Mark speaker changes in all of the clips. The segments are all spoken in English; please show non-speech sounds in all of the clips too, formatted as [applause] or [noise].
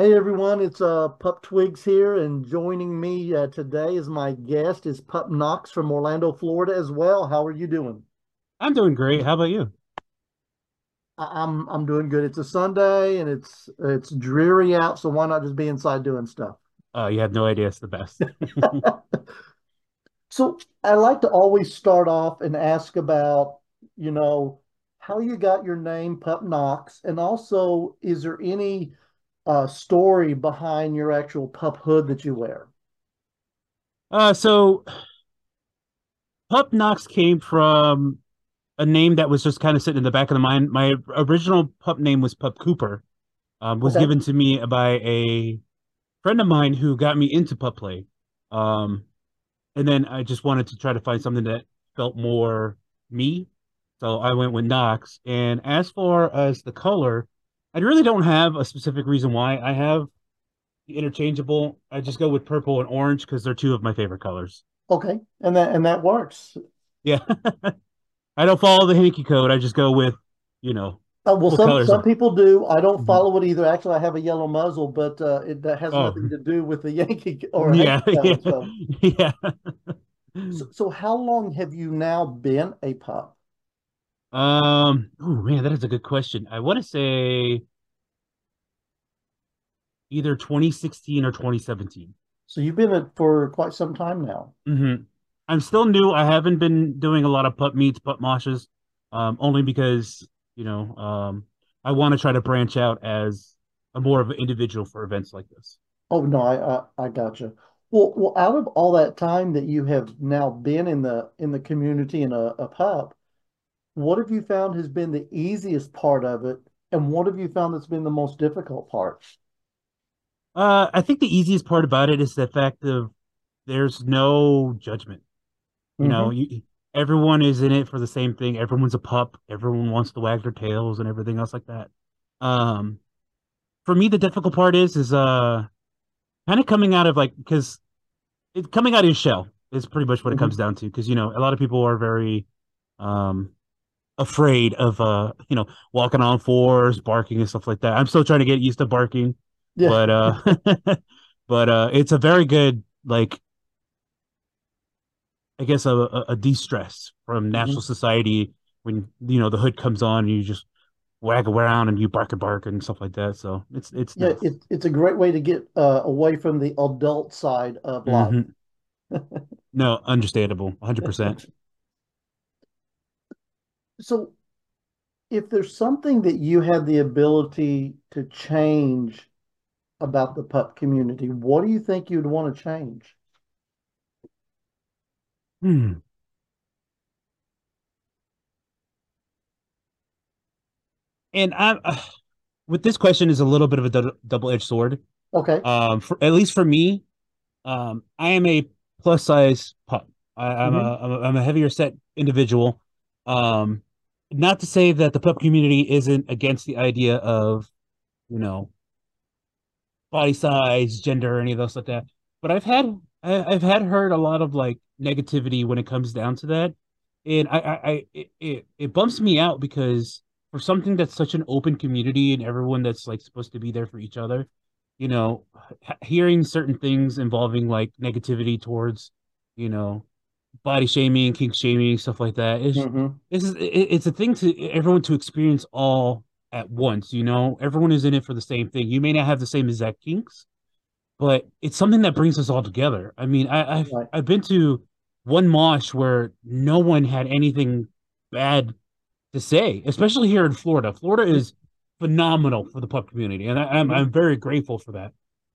Speaker 1: Hey everyone, it's uh Pup Twigs here, and joining me uh, today as my guest is Pup Knox from Orlando, Florida as well. How are you doing?
Speaker 2: I'm doing great. How about you?
Speaker 1: I- I'm I'm doing good. It's a Sunday and it's it's dreary out, so why not just be inside doing stuff?
Speaker 2: Uh, you have no idea. It's the best. [laughs]
Speaker 1: So I like to always start off and ask about, you know, how you got your name, Pup Knox, and also is there any uh story behind your actual pup hood that you wear?
Speaker 2: Uh, so Pup Knox came from a name that was just kind of sitting in the back of the mind. My original pup name was Pup Cooper. Um, was
Speaker 1: Okay.
Speaker 2: given to me by a friend of mine who got me into pup play. Um, and then I just wanted to try to find something that felt more me. So I went with Knox. And as far as the color, I really don't have a specific reason why. I have the interchangeable. I just go with purple and orange because they're two of my favorite colors.
Speaker 1: Okay, and that and that works.
Speaker 2: Yeah. [laughs] I don't follow the hanky code. I just go with, you know,
Speaker 1: Uh, well, some some
Speaker 2: are.
Speaker 1: people do. I don't
Speaker 2: Mhm.
Speaker 1: follow it either. Actually, I have a yellow muzzle, but uh, it that has
Speaker 2: Oh,
Speaker 1: nothing to do with the [laughs] hanky or
Speaker 2: yeah, yeah.
Speaker 1: So, [laughs]
Speaker 2: yeah.
Speaker 1: so, so how long have you now been a pup?
Speaker 2: Um, oh man, that is a good question. I want to say either 2016 or 2017.
Speaker 1: So you've been it for quite some time now.
Speaker 2: hmm I'm still new. I haven't been doing a lot of pup meets, pup moshes, um, only because, you know, um, I want to try to branch out as a more of an individual for events like this.
Speaker 1: Oh no, I I, I gotcha. Well, well, out of all that time that you have now been in the in the community and a, a pup, what have you found has been the easiest part of it, and what have you found that's been the most difficult part?
Speaker 2: Uh, I think the easiest part about it is the fact of there's no judgment. You know,
Speaker 1: hmm
Speaker 2: you everyone is in it for the same thing. Everyone's a pup. Everyone wants to wag their tails and everything else like that. Um, for me, the difficult part is is uh kind of coming out of like because it's coming out of your shell is pretty much what it
Speaker 1: hmm
Speaker 2: comes down to. Because you know, a lot of people are very um afraid of uh you know walking on fours, barking and stuff like that. I'm still trying to get used to barking,
Speaker 1: Yeah.
Speaker 2: but uh, [laughs] [laughs] but uh, it's a very good like I guess a, a, a de-stress from natural
Speaker 1: hmm
Speaker 2: society when you know the hood comes on and you just wag around and you bark and bark and stuff like that. So it's it's
Speaker 1: Yeah,
Speaker 2: nice.
Speaker 1: it, it's a great way to get uh, away from the adult side of life.
Speaker 2: hmm [laughs] No, understandable, 100%.
Speaker 1: So, if there's something that you had the ability to change about the pup community, what do you think you'd want to change?
Speaker 2: Hmm. And I uh, with this question is a little bit of a double-edged sword.
Speaker 1: Okay.
Speaker 2: Um, for at least for me, um, I am a plus size pup. I, I'm
Speaker 1: hmm
Speaker 2: a I'm a I'm a heavier set individual. Um, not to say that the pup community isn't against the idea of, you know, body size, gender, or any of those like that. But I've had I, I've had heard a lot of like negativity when it comes down to that, and I I, I it it bumps me out because for something that's such an open community and everyone that's like supposed to be there for each other, you know, hearing certain things involving like negativity towards, you know, body shaming, kink shaming, stuff like that. It's
Speaker 1: hmm
Speaker 2: this is—it's a thing to everyone to experience all at once. You know, everyone is in it for the same thing. You may not have the same exact kinks, but it's something that brings us all together. I mean, I, I've
Speaker 1: Right.
Speaker 2: I've been to one mosh where no one had anything bad to say, especially here in Florida. Florida is phenomenal for the pup community, and I, I'm
Speaker 1: hmm
Speaker 2: I'm very grateful for that.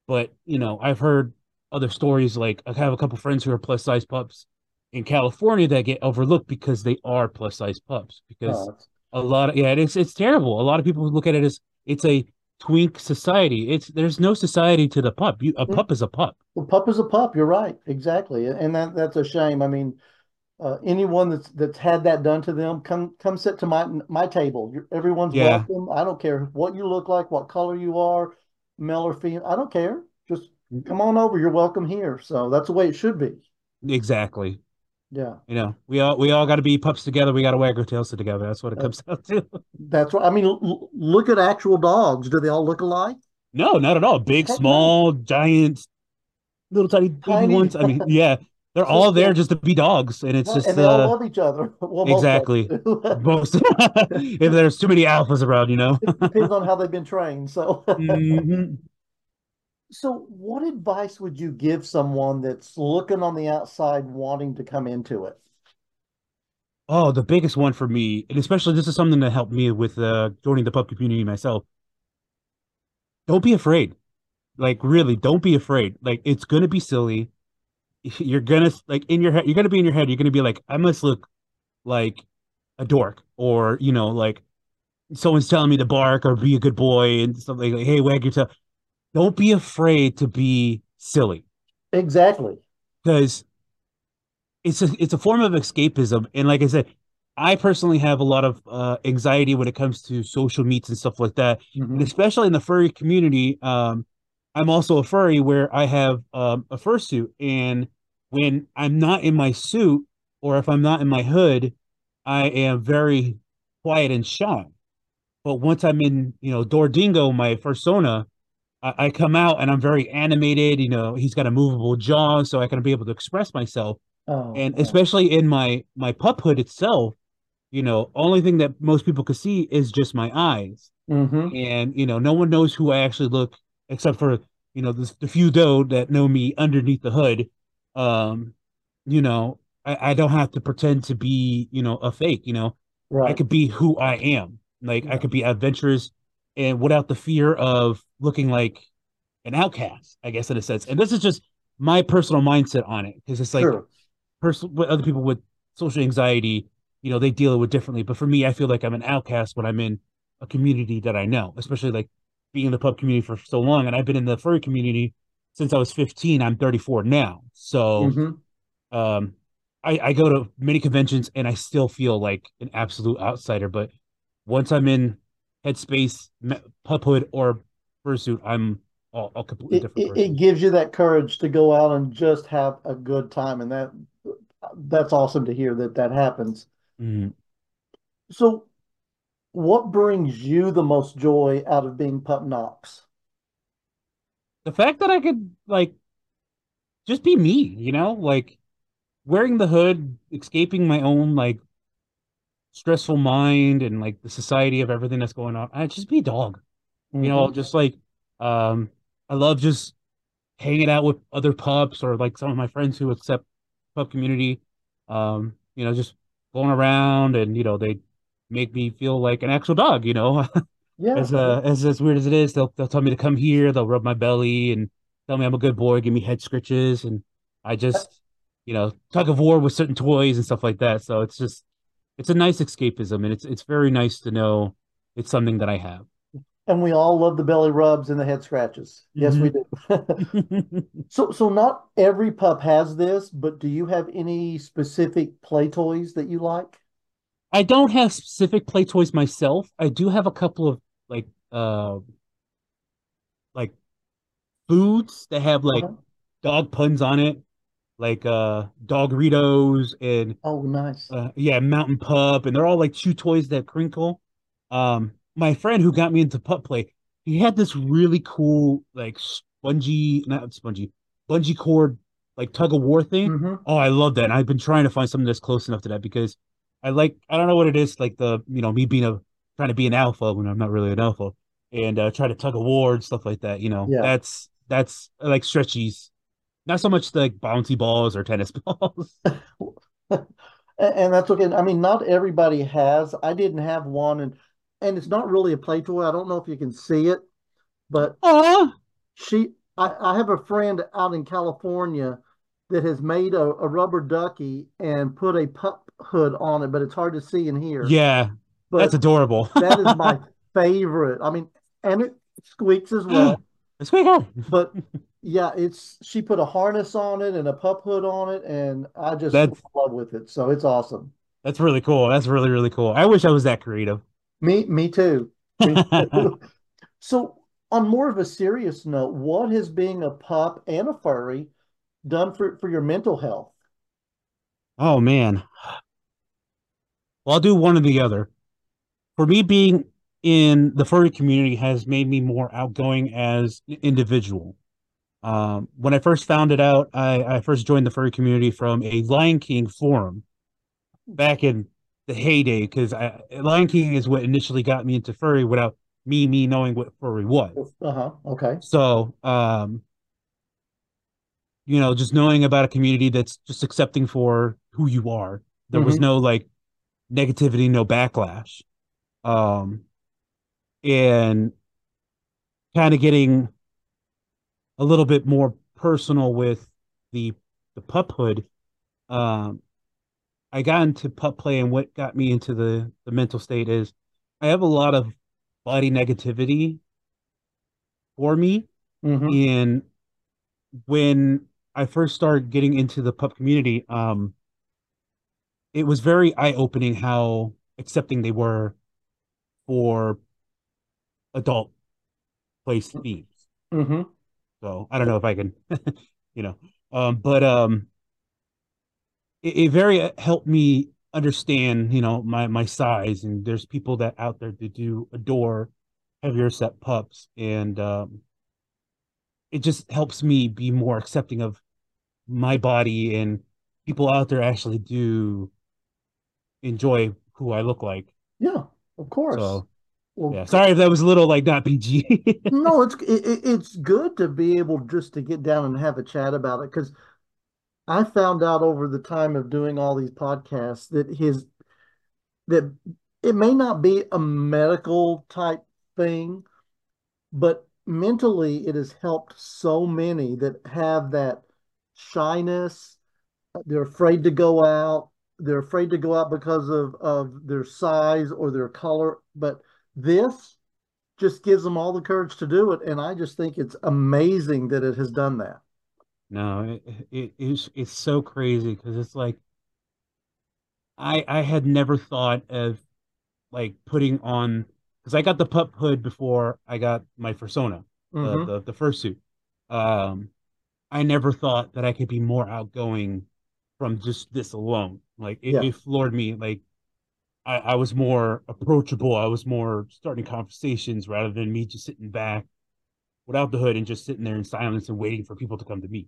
Speaker 2: But you know, I've heard other stories like I have a couple friends who are plus size pups in California that get overlooked because they are plus size pups. Because
Speaker 1: Uh,
Speaker 2: a lot of yeah, it's it's terrible. A lot of people look at it as it's a twink society. It's there's no society to the pup. You, a pup is a pup.
Speaker 1: the pup is a pup. You're right. Exactly. And that that's a shame. I mean, uh, anyone that's that's had that done to them, come come sit to my my table. You're, everyone's
Speaker 2: Yeah,
Speaker 1: welcome. I don't care what you look like, what color you are, male or female. I don't care. Just come on over. You're welcome here. So that's the way it should be.
Speaker 2: exactly.
Speaker 1: Yeah.
Speaker 2: You know, we all we all got to be pups together. We got to wag our tails together. That's what it
Speaker 1: Uh,
Speaker 2: comes down to. [laughs]
Speaker 1: that's right. I mean, l look at actual dogs. Do they all look alike?
Speaker 2: No, not at all. Big, small, giant, little tiny
Speaker 1: Tiny.
Speaker 2: ones. I mean, yeah, they're [laughs] all there just to be dogs, and it's just
Speaker 1: and they all
Speaker 2: uh
Speaker 1: love each other. [laughs] Well,
Speaker 2: exactly most if there's too many alphas around, you know.
Speaker 1: It depends on how they've been trained. So,
Speaker 2: Mhm.
Speaker 1: So what advice would you give someone that's looking on the outside wanting to come into it?
Speaker 2: Oh, the biggest one for me, and especially this is something that helped me with uh joining the pup community myself. Don't be afraid. Like really, don't be afraid. Like it's gonna be silly. [laughs] You're gonna like in your head, you're gonna be in your head, you're gonna be like, I must look like a dork, or you know, like someone's telling me to bark or be a good boy and something like, hey, wag your tail. Don't be afraid to be silly
Speaker 1: Exactly.
Speaker 2: because it's a it's a form of escapism. And like I said, I personally have a lot of uh, anxiety when it comes to social meets and stuff like that, and
Speaker 1: Mhm.
Speaker 2: especially in the furry community. Um, I'm also a furry where I have um, a fursuit, and when I'm not in my suit or if I'm not in my hood, I am very quiet and shy. But once I'm in, you know, Dordingo, my fursona, I, I come out and I'm very animated. You know, he's got a movable jaw, so I can be able to express myself.
Speaker 1: Oh,
Speaker 2: And
Speaker 1: yeah.
Speaker 2: especially in my my pup hood itself, you know, only thing that most people could see is just my eyes.
Speaker 1: hmm
Speaker 2: And, you know, no one knows who I actually look except for, you know, the, the few though that know me underneath the hood. Um, you know, I, I don't have to pretend to be, you know, a fake, you know. I could be who I am. Like I could be adventurous and without the fear of looking like an outcast, I guess in a sense. And this is just my personal mindset on it because it's like
Speaker 1: Sure.
Speaker 2: other people with social anxiety, you know, they deal with differently. But for me, I feel like I'm an outcast when I'm in a community that I know, especially like being in the pup community for so long. And I've been in the furry community since I was 15. I'm 34 now. So
Speaker 1: hmm
Speaker 2: um I, I go to many conventions and I still feel like an absolute outsider. But once I'm in headspace, puphood, or fursuit, I'm all, a completely
Speaker 1: It,
Speaker 2: different
Speaker 1: it,
Speaker 2: person.
Speaker 1: it gives you that courage to go out and just have a good time. And that that's awesome to hear that that happens.
Speaker 2: Mhm.
Speaker 1: So, what brings you the most joy out of being Pup Knox?
Speaker 2: The fact that I could like just be me, you know, like wearing the hood, escaping my own like stressful mind and like the society of everything that's going on. I just be a dog, you know,
Speaker 1: Mhm.
Speaker 2: just like um I love just hanging out with other pups or like some of my friends who accept pup community. Um, you know, just going around and you know, they make me feel like an actual dog, you know. [laughs]
Speaker 1: Yeah,
Speaker 2: As uh as as weird as it is, they'll they'll tell me to come here, they'll rub my belly and tell me I'm a good boy, give me head scratches, and I just, you know, tug of war with certain toys and stuff like that. So it's just it's a nice escapism and it's it's very nice to know it's something that I have.
Speaker 1: And we all love the belly rubs and the head scratches. Yes, we
Speaker 2: Mm-hmm.
Speaker 1: do. [laughs] [laughs] So, so not every pup has this, but do you have any specific play toys that you like?
Speaker 2: I don't have specific play toys myself. I do have a couple of like uh like foods that have like
Speaker 1: Uh-huh.
Speaker 2: dog puns on it, like uh Dogritos and
Speaker 1: Oh, nice.
Speaker 2: uh yeah, Mountain Pup, and they're all like chew toys that crinkle. Um, my friend who got me into pup play, he had this really cool like spongy, not spongy, bungee cord like tug of war thing.
Speaker 1: hmm
Speaker 2: Oh, I love that. And I've been trying to find something that's close enough to that because I like I don't know what it is, like the you know, me being a trying to be an alpha when I'm not really an alpha and uh try to tug of war and stuff like that, you know.
Speaker 1: Yeah.
Speaker 2: That's that's like stretchies. Not so much like bouncy balls or tennis [laughs] balls. [laughs]
Speaker 1: And, and that's okay. I mean, not everybody has. I didn't have one, and and it's not really a play toy. I don't know if you can see it, but
Speaker 2: Oh,
Speaker 1: she, I, I have a friend out in California that has made a, a rubber ducky and put a pup hood on it, but it's hard to see in here.
Speaker 2: yeah,
Speaker 1: But
Speaker 2: that's adorable. [laughs]
Speaker 1: that is my favorite. I mean, and it squeaks as well. [gasps]
Speaker 2: It's quicker.
Speaker 1: But yeah, it's she put a harness on it and a pup hood on it, and I just
Speaker 2: That's
Speaker 1: love with it. So it's awesome.
Speaker 2: that's really cool. That's really really cool. I wish I was that creative.
Speaker 1: Me, me too. Me too. [laughs] So on more of a serious note, what has being a pup and a furry done for, for your mental health?
Speaker 2: Oh man. Well, I'll do one or the other. For me, being in the furry community has made me more outgoing as an individual. Um, when I first found it out, I, I first joined the furry community from a Lion King forum back in the heyday because Lion King is what initially got me into furry without me me knowing what furry was.
Speaker 1: Uh huh. Okay.
Speaker 2: So, um, you know, just knowing about a community that's just accepting for who you are. There mm-hmm. was no like negativity, no backlash. Um, and kind of getting a little bit more personal with the the puphood. Um, I got into pup play, and what got me into the the mental state is I have a lot of body negativity for me, mm-hmm. and when I first started getting into the pup community, um, it was very eye opening how accepting they were for adult place mm. themes.
Speaker 1: Mm-hmm.
Speaker 2: So I don't know if I can, [laughs] you know, um, but um, it, very uh, helped me understand, you know, my my size. And there's people that out there that do adore heavier set pups, and um, it just helps me be more accepting of my body and people out there actually do enjoy who I look like.
Speaker 1: Yeah, of course.
Speaker 2: So, well, yeah. Sorry if that was a little like not PG.
Speaker 1: no, it's it, it's good to be able just to get down and have a chat about it because I found out over the time of doing all these podcasts that his that it may not be a medical type thing, but mentally it has helped so many that have that shyness. They're afraid to go out. They're afraid to go out because of, of their size or their color. But this just gives them all the courage to do it. And I just think it's amazing that it has done that.
Speaker 2: No, it, it it's it's so crazy because it's like I I had never thought of like putting on because I got the pup hood before I got my fursona, mm-hmm. the, the the fursuit. Um, I never thought that I could be more outgoing from just this alone. Like it, yeah. it floored me. Like I, I was more approachable. I was more starting conversations rather than me just sitting back without the hood and just sitting there in silence and waiting for people to come to me.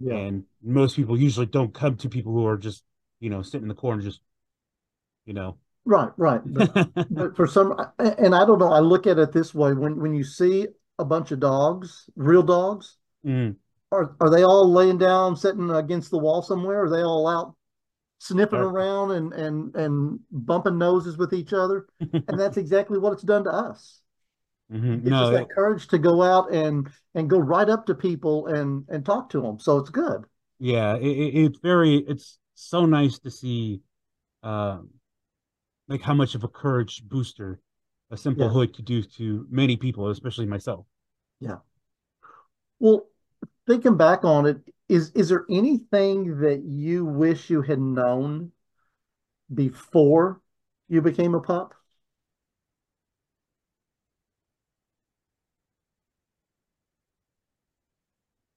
Speaker 2: Yeah. And most people usually don't come to people who are just, you know, sitting in the corner, just, you know.
Speaker 1: Right, right. [laughs] But, but for some, and I don't know, I look at it this way when, when you see a bunch of dogs, real dogs,
Speaker 2: mm.
Speaker 1: are, are they all laying down, sitting against the wall somewhere? Are they all out sniffing around and, and, and bumping noses with each other? [laughs] and that's exactly what it's done to us.
Speaker 2: Mm-hmm.
Speaker 1: It's no, just that courage to go out and and go right up to people and and talk to them. So it's good.
Speaker 2: Yeah, it, it's very it's so nice to see, um, like how much of a courage booster a simple yeah. hood could do to many people, especially myself.
Speaker 1: Yeah. Well, thinking back on it, is is there anything that you wish you had known before you became a pup?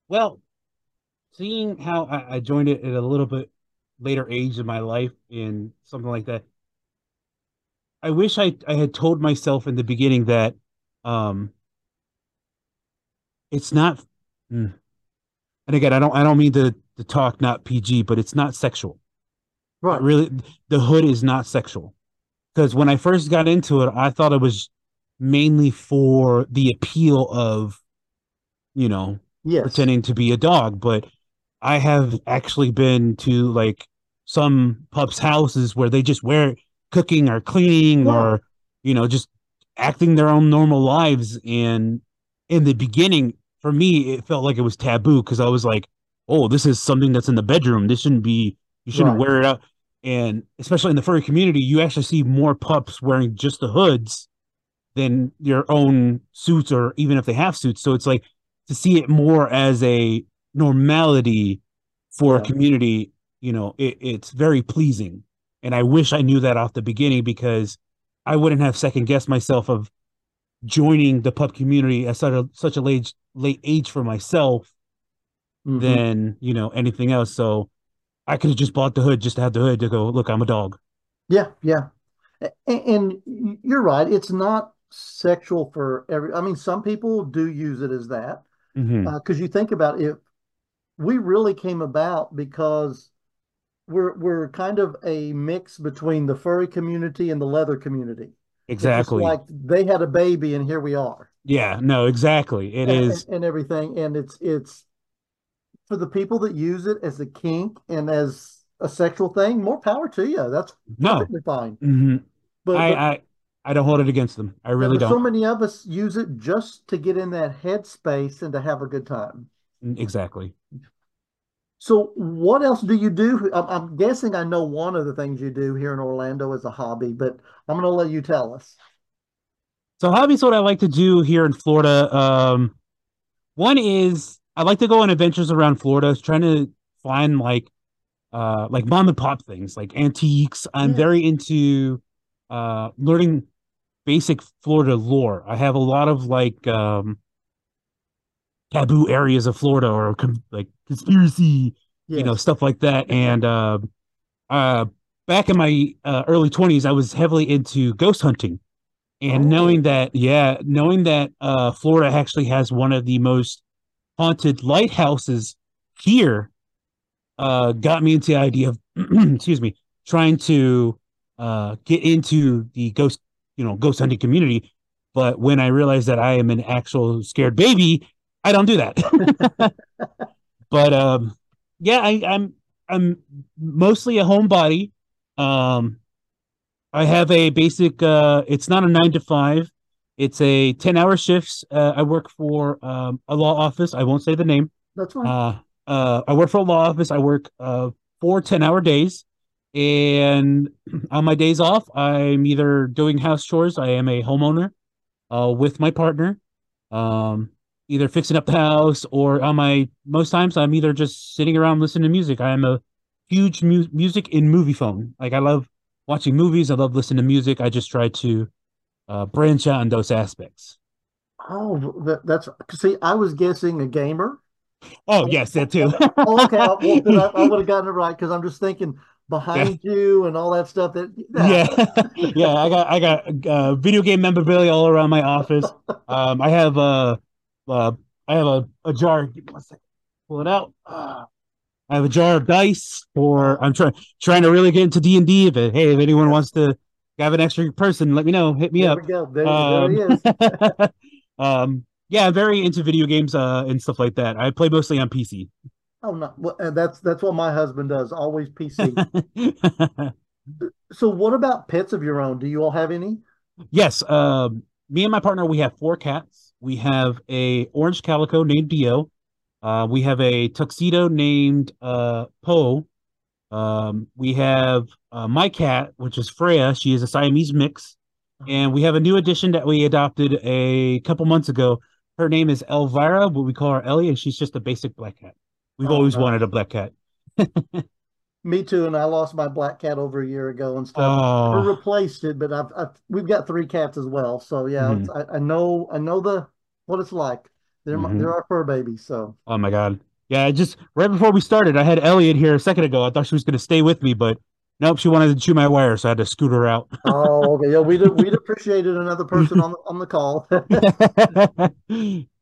Speaker 2: Well, seeing how I, I joined it at a little bit later age in my life and something like that, I wish I I had told myself in the beginning that um it's not mm, and again I don't I don't mean to to talk not PG, but it's not sexual.
Speaker 1: Right.
Speaker 2: Really the hood is not sexual. Because when I first got into it, I thought it was mainly for the appeal of, you know,
Speaker 1: yes.
Speaker 2: pretending to be a dog, but I have actually been to like some pups' houses where they just wear cooking or cleaning yeah. or you know just acting their own normal lives. And in the beginning, for me, it felt like it was taboo because I was like, "Oh, this is something that's in the bedroom. This shouldn't be. You shouldn't right. wear it out." And especially in the furry community, you actually see more pups wearing just the hoods than your own suits, or even if they have suits. So it's like to see it more as a normality for yeah. a community, you know, it, it's very pleasing. And I wish I knew that off the beginning because I wouldn't have second guessed myself of joining the pup community at such a such a late late age for myself mm-hmm. than you know anything else. So I could have just bought the hood just to have the hood to go look. I'm a dog.
Speaker 1: Yeah, yeah, and, and you're right. It's not sexual for every. I mean, some people do use it as that because uh, you think about it, we really came about because we're we're kind of a mix between the furry community and the leather community. It's
Speaker 2: Exactly.
Speaker 1: like they had a baby and here we are,
Speaker 2: Yeah, no, exactly. It
Speaker 1: and, and,
Speaker 2: is
Speaker 1: and everything. And it's it's for the people that use it as a kink and as a sexual thing. More power to you. That's
Speaker 2: no.
Speaker 1: perfectly fine.
Speaker 2: hmm
Speaker 1: But
Speaker 2: I
Speaker 1: but
Speaker 2: I I don't hold it against them. I really
Speaker 1: don't. So many of us use it just to get in that headspace and to have a good time.
Speaker 2: Mm, Exactly.
Speaker 1: So, what else do you do? I'm, I'm guessing I know one of the things you do here in Orlando as a hobby, but I'm going to let you tell us.
Speaker 2: So hobbies, what I like to do here in Florida. Um, one is I like to go on adventures around Florida, trying to find like uh like mom and pop things, like antiques. I'm
Speaker 1: Yeah.
Speaker 2: very into uh learning basic Florida lore. I have a lot of like um taboo areas of Florida or com- like conspiracy, you know, stuff like that. And uh, uh, back in my uh, early 20s, I was heavily into ghost hunting. And
Speaker 1: Oh,
Speaker 2: knowing that, yeah, knowing that uh, Florida actually has one of the most haunted lighthouses here uh, got me into the idea of, [clears throat] excuse me, trying to uh, get into the ghost, you know, ghost hunting community. But when I realize that I am an actual scared baby, I don't do that. [laughs] but um, yeah, I, I'm I'm mostly a homebody. Um, I have a basic. Uh, it's not a nine to five. It's a ten hour shifts. Uh, I work for um, a law office. I won't say the name.
Speaker 1: that's fine.
Speaker 2: Uh, uh, I work for a law office. I work uh, four 10 hour days. And on my days off, I'm either doing house chores. I am a homeowner uh, with my partner, um, either fixing up the house or on my most times, I'm either just sitting around listening to music. I am a huge mu- music in movie phone. Like, I love watching movies, I love listening to music. I just try to uh, branch out in those aspects.
Speaker 1: Oh, that, that's see, I was guessing a gamer.
Speaker 2: Oh, yes, that too.
Speaker 1: oh, oh, okay. I- Well, I, I [laughs] would have gotten it right because I'm just thinking
Speaker 2: yeah.
Speaker 1: behind you and all that stuff. That [laughs] yeah,
Speaker 2: Yeah, yeah. I got I got uh, video game memorabilia all around my office. Um, I have a uh, I have a, a jar. Give me one second. Pull it out. Uh, I have a jar of dice.
Speaker 1: Oh,
Speaker 2: I'm trying trying to really get into D and D. But hey, if anyone wants to have an extra person, let me know. Hit me
Speaker 1: there we
Speaker 2: up.
Speaker 1: go. There, there he
Speaker 2: Um,
Speaker 1: is. [laughs]
Speaker 2: um, yeah, I'm very into video games uh, and stuff like that. I play mostly on PC.
Speaker 1: Oh no, well, and that's that's what my husband does. Always PC. [laughs] So, what about pets of your own? Do you all have any?
Speaker 2: Yes, um, me and my partner, we have four cats. We have a orange calico named Dio. Uh, we have a tuxedo named uh, Poe. Um, we have uh, my cat, which is Freya. She is a Siamese mix, and we have a new addition that we adopted a couple months ago. Her name is Elvira, but we call her Ellie, and she's just a basic black cat. We've
Speaker 1: Oh,
Speaker 2: always wanted a black cat. [laughs]
Speaker 1: Me too. And I lost my black cat over a year ago and stuff.
Speaker 2: Oh,
Speaker 1: replaced it, but I've, I've we've got three cats as well. So yeah,
Speaker 2: mhm,
Speaker 1: it's, I, I know I know the what it's like. They're my, they're our fur babies. So
Speaker 2: Oh my God. Yeah, just right before we started, I had Elliot here a second ago. I thought she was going to stay with me, but nope, she wanted to chew my wire, so I had to scoot her out.
Speaker 1: oh okay, yeah, we'd we'd [laughs] appreciated another person on the on the call. [laughs]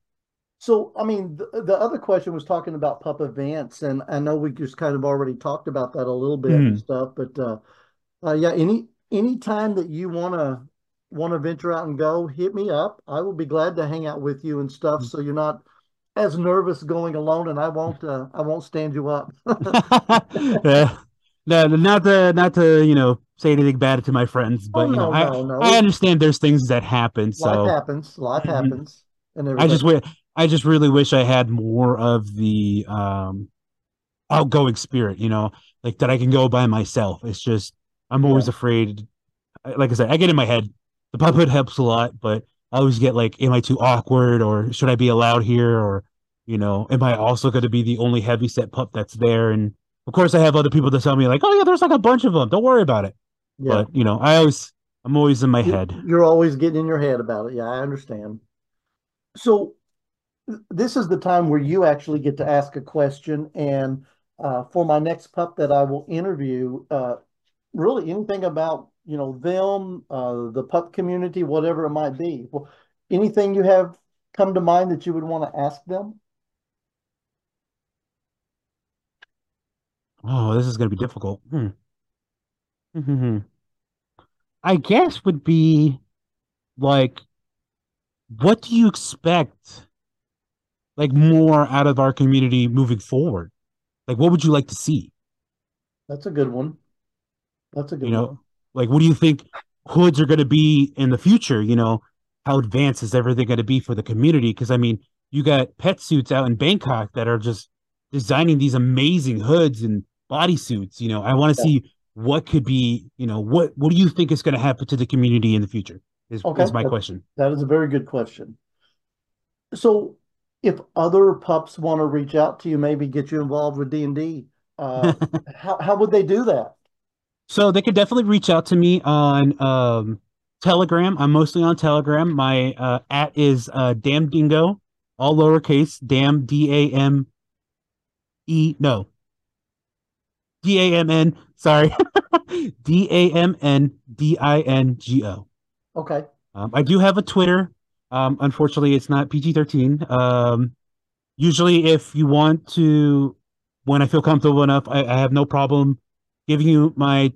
Speaker 1: So, I mean, the, the other question was talking about pup events, and I know we just kind of already talked about that a little bit and
Speaker 2: Mhm.
Speaker 1: stuff, but uh, uh yeah, any any time that you wanna wanna venture out and go, hit me up. I will be glad to hang out with you and stuff, so you're not as nervous going alone, and I won't uh, I won't stand you up. [laughs]
Speaker 2: Yeah. No, not to not to, you know, say anything bad to my friends,
Speaker 1: Oh
Speaker 2: but you know,
Speaker 1: no,
Speaker 2: I
Speaker 1: no.
Speaker 2: I understand there's things that happen,
Speaker 1: life
Speaker 2: so
Speaker 1: happens, life
Speaker 2: Mhm.
Speaker 1: happens, and
Speaker 2: I just wish I just really wish I had more of the um outgoing spirit, you know, like that I can go by myself. It's just I'm
Speaker 1: Yeah,
Speaker 2: always afraid. Like I said, I get in my head. The puppet helps a lot, but I always get like, am I too awkward or should I be allowed here? Or, you know, am I also going to be the only heavy set pup that's there? And of course, I have other people that tell me like, oh yeah, there's like a bunch of them. Don't worry about it.
Speaker 1: yeah.
Speaker 2: But you know, I always, I'm always in my head.
Speaker 1: you're always getting in your head about it. Yeah, I understand. So. This is the time where you actually get to ask a question. And uh, for my next pup that I will interview, uh, really anything about you know, them, uh, the pup community, whatever it might be. Well, anything you have come to mind that you would want to ask them?
Speaker 2: Oh, this is going to be difficult. Hmm. [laughs] I guess would be like, what do you expect, like more out of our community moving forward? Like, what would you like to see?
Speaker 1: That's a good one. That's a good
Speaker 2: You know,
Speaker 1: one.
Speaker 2: like, what do you think hoods are going to be in the future? You know, how advanced is everything going to be for the community? Because I mean, you got pet suits out in Bangkok that are just designing these amazing hoods and bodysuits. You know, I want to
Speaker 1: Yeah.
Speaker 2: see what could be. You know, what what do you think is going to happen to the community in the future? Is
Speaker 1: Okay,
Speaker 2: is my
Speaker 1: that,
Speaker 2: question.
Speaker 1: that is a very good question. So if other pups want to reach out to you, maybe get you involved with D&D, uh, [laughs] how, how would they do that?
Speaker 2: So they could definitely reach out to me on um, Telegram. I'm mostly on Telegram. My uh, at is uh, Damn Dingo, all lowercase. Damn D A M E no D A M N. Sorry, [laughs] D A M N D I N G O.
Speaker 1: Okay.
Speaker 2: Um, I do have a Twitter. Um, unfortunately, it's not PG thirteen. Um, usually, if you want to, when I feel comfortable enough, I, I have no problem giving you my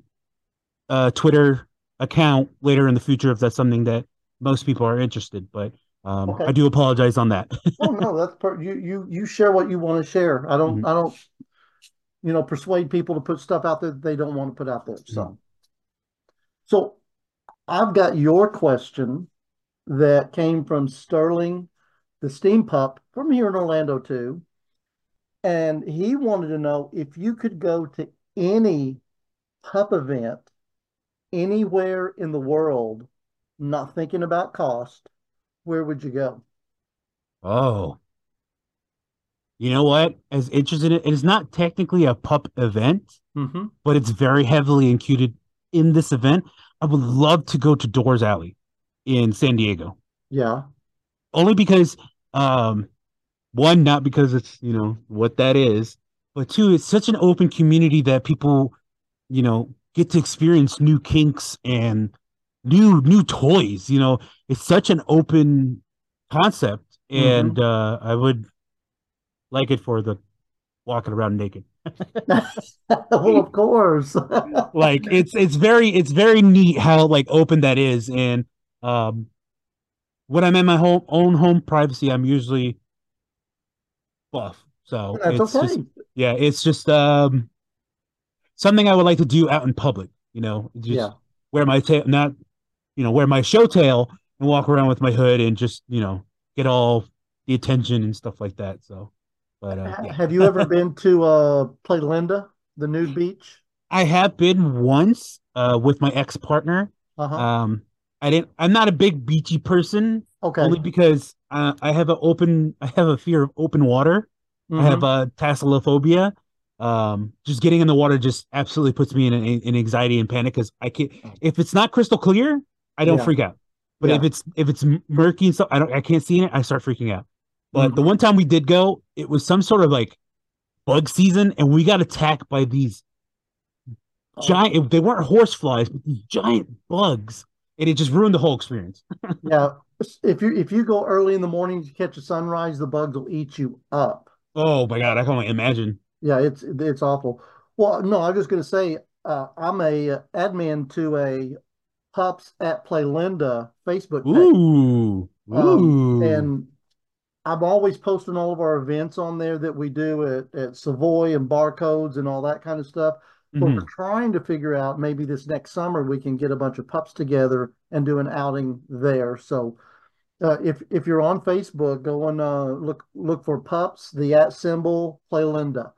Speaker 2: uh, Twitter account later in the future if that's something that most people are interested. But um,
Speaker 1: Okay.
Speaker 2: I do apologize on that.
Speaker 1: Oh no, [laughs] that's per you you you share what you want to share. I don't
Speaker 2: Mhm.
Speaker 1: I don't you know persuade people to put stuff out there that they don't want to put out there. So
Speaker 2: Mhm.
Speaker 1: so I've got your question that came from Sterling, the steam pup from here in Orlando too. And he wanted to know if you could go to any pup event anywhere in the world, not thinking about cost, where would you go?
Speaker 2: Oh, you know what? As interested in it, is not technically a pup event,
Speaker 1: hmm
Speaker 2: but it's very heavily included in this event. I would love to go to Dore Alley in San Diego.
Speaker 1: Yeah.
Speaker 2: only because um one not because it's you know what that is but two it's such an open community that people you know get to experience new kinks and new new toys you know it's such an open concept and
Speaker 1: hmm
Speaker 2: uh i would like it for the walking around naked [laughs] [laughs]
Speaker 1: Well, of course. [laughs]
Speaker 2: like it's it's very it's very neat how like open that is and um when i'm in my home own home privacy i'm usually buff so
Speaker 1: That's
Speaker 2: it's just yeah it's just um something i would like to do out in public you know just
Speaker 1: Yeah.
Speaker 2: wear my tail not you know wear my show tail and walk around with my hood and just you know get all the attention and stuff like that so but uh yeah
Speaker 1: Have you ever [laughs] been to uh Playalinda, the nude beach?
Speaker 2: i have been once uh with my ex-partner
Speaker 1: Uh-huh.
Speaker 2: um i didn't i'm not a big beachy person
Speaker 1: Okay.
Speaker 2: only because uh, I have an open, [laughs] I have a fear of open water. I have a thalassophobia. Um, just getting in the water just absolutely puts me in, an in anxiety and panic because I can't. If it's not crystal clear, I don't
Speaker 1: Yeah.
Speaker 2: freak out. But if it's if it's murky and stuff, I don't, I can't see it. I start freaking out. But the
Speaker 1: hmm
Speaker 2: one time we did go, it was some sort of like bug season, and we got attacked by these
Speaker 1: Oh,
Speaker 2: giant. They weren't horse flies, but these giant bugs, it just ruined the whole experience. [laughs]
Speaker 1: yeah. If you if you go early in the morning to catch a sunrise, the bugs will eat you up.
Speaker 2: Oh my god, I can only imagine.
Speaker 1: Yeah, it's it's awful. Well, no, I was just going to say, uh, I'm a uh, admin to a Pups at Playalinda Facebook page.
Speaker 2: Ooh,
Speaker 1: Um,
Speaker 2: ooh.
Speaker 1: and I'm always posting all of our events on there that we do at, at Savoy and barcodes and all that kind of stuff. But we're trying to figure out maybe this next summer we can get a bunch of pups together and do an outing there. So uh, if if you're on Facebook, go and uh, look look for pups, the at symbol, Playalinda,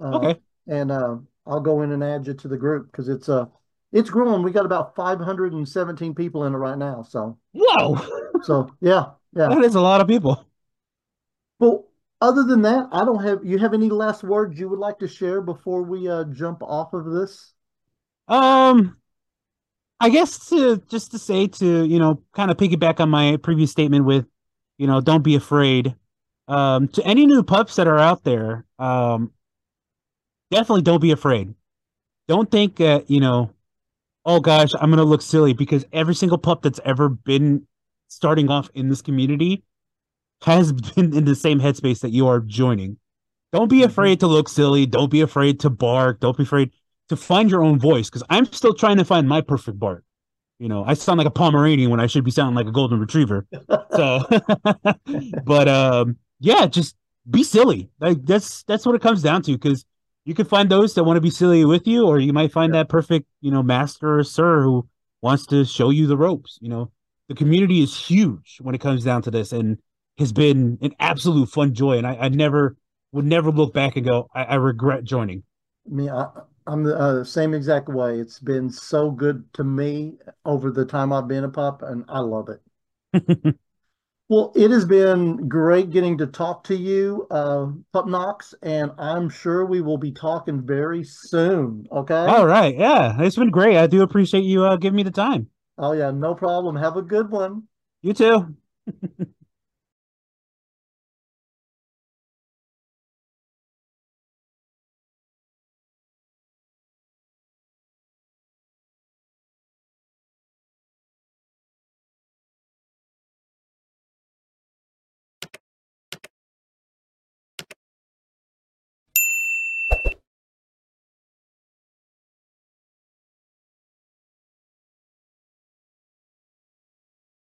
Speaker 1: uh,
Speaker 2: Okay.
Speaker 1: and uh, I'll go in and add you to the group because it's uh it's growing. We got about 517 people in it right now. So
Speaker 2: Whoa,
Speaker 1: so yeah yeah.
Speaker 2: that is a lot of people.
Speaker 1: Well, other than that, I don't have, you have any last words you would like to share before we uh, jump off of this?
Speaker 2: Um, I guess to just to say to, you know, kind of piggyback on my previous statement with, you know, don't be afraid. Um, to any new pups that are out there, um, definitely don't be afraid. Don't think that, you know, oh gosh, I'm gonna look silly because every single pup that's ever been starting off in this community has [laughs] been in the same headspace that you are joining. Don't be
Speaker 1: Mhm.
Speaker 2: afraid to look silly. Don't be afraid to bark. Don't be afraid to find your own voice because I'm still trying to find my perfect bark. You know, I sound like a Pomeranian when I should be sounding like a golden retriever. So, [laughs] but um, yeah, just be silly. Like that's that's what it comes down to. Because you can find those that want to be silly with you, or you might find that perfect, you know, master or sir who wants to show you the ropes. You know, the community is huge when it comes down to this, and has been an absolute fun joy. And I, I never would never look back and go, I, I regret joining.
Speaker 1: Me, I, I'm the uh, same exact way. It's been so good to me over the time I've been a pup, and I love it. [laughs] Well, it has been great getting to talk to you, uh, Pup Knox, and I'm sure we will be talking very soon. Okay?
Speaker 2: All right, yeah, it's been great. I do appreciate you uh, giving me the time.
Speaker 1: Oh, yeah, no problem. Have a good one.
Speaker 2: You too. [laughs]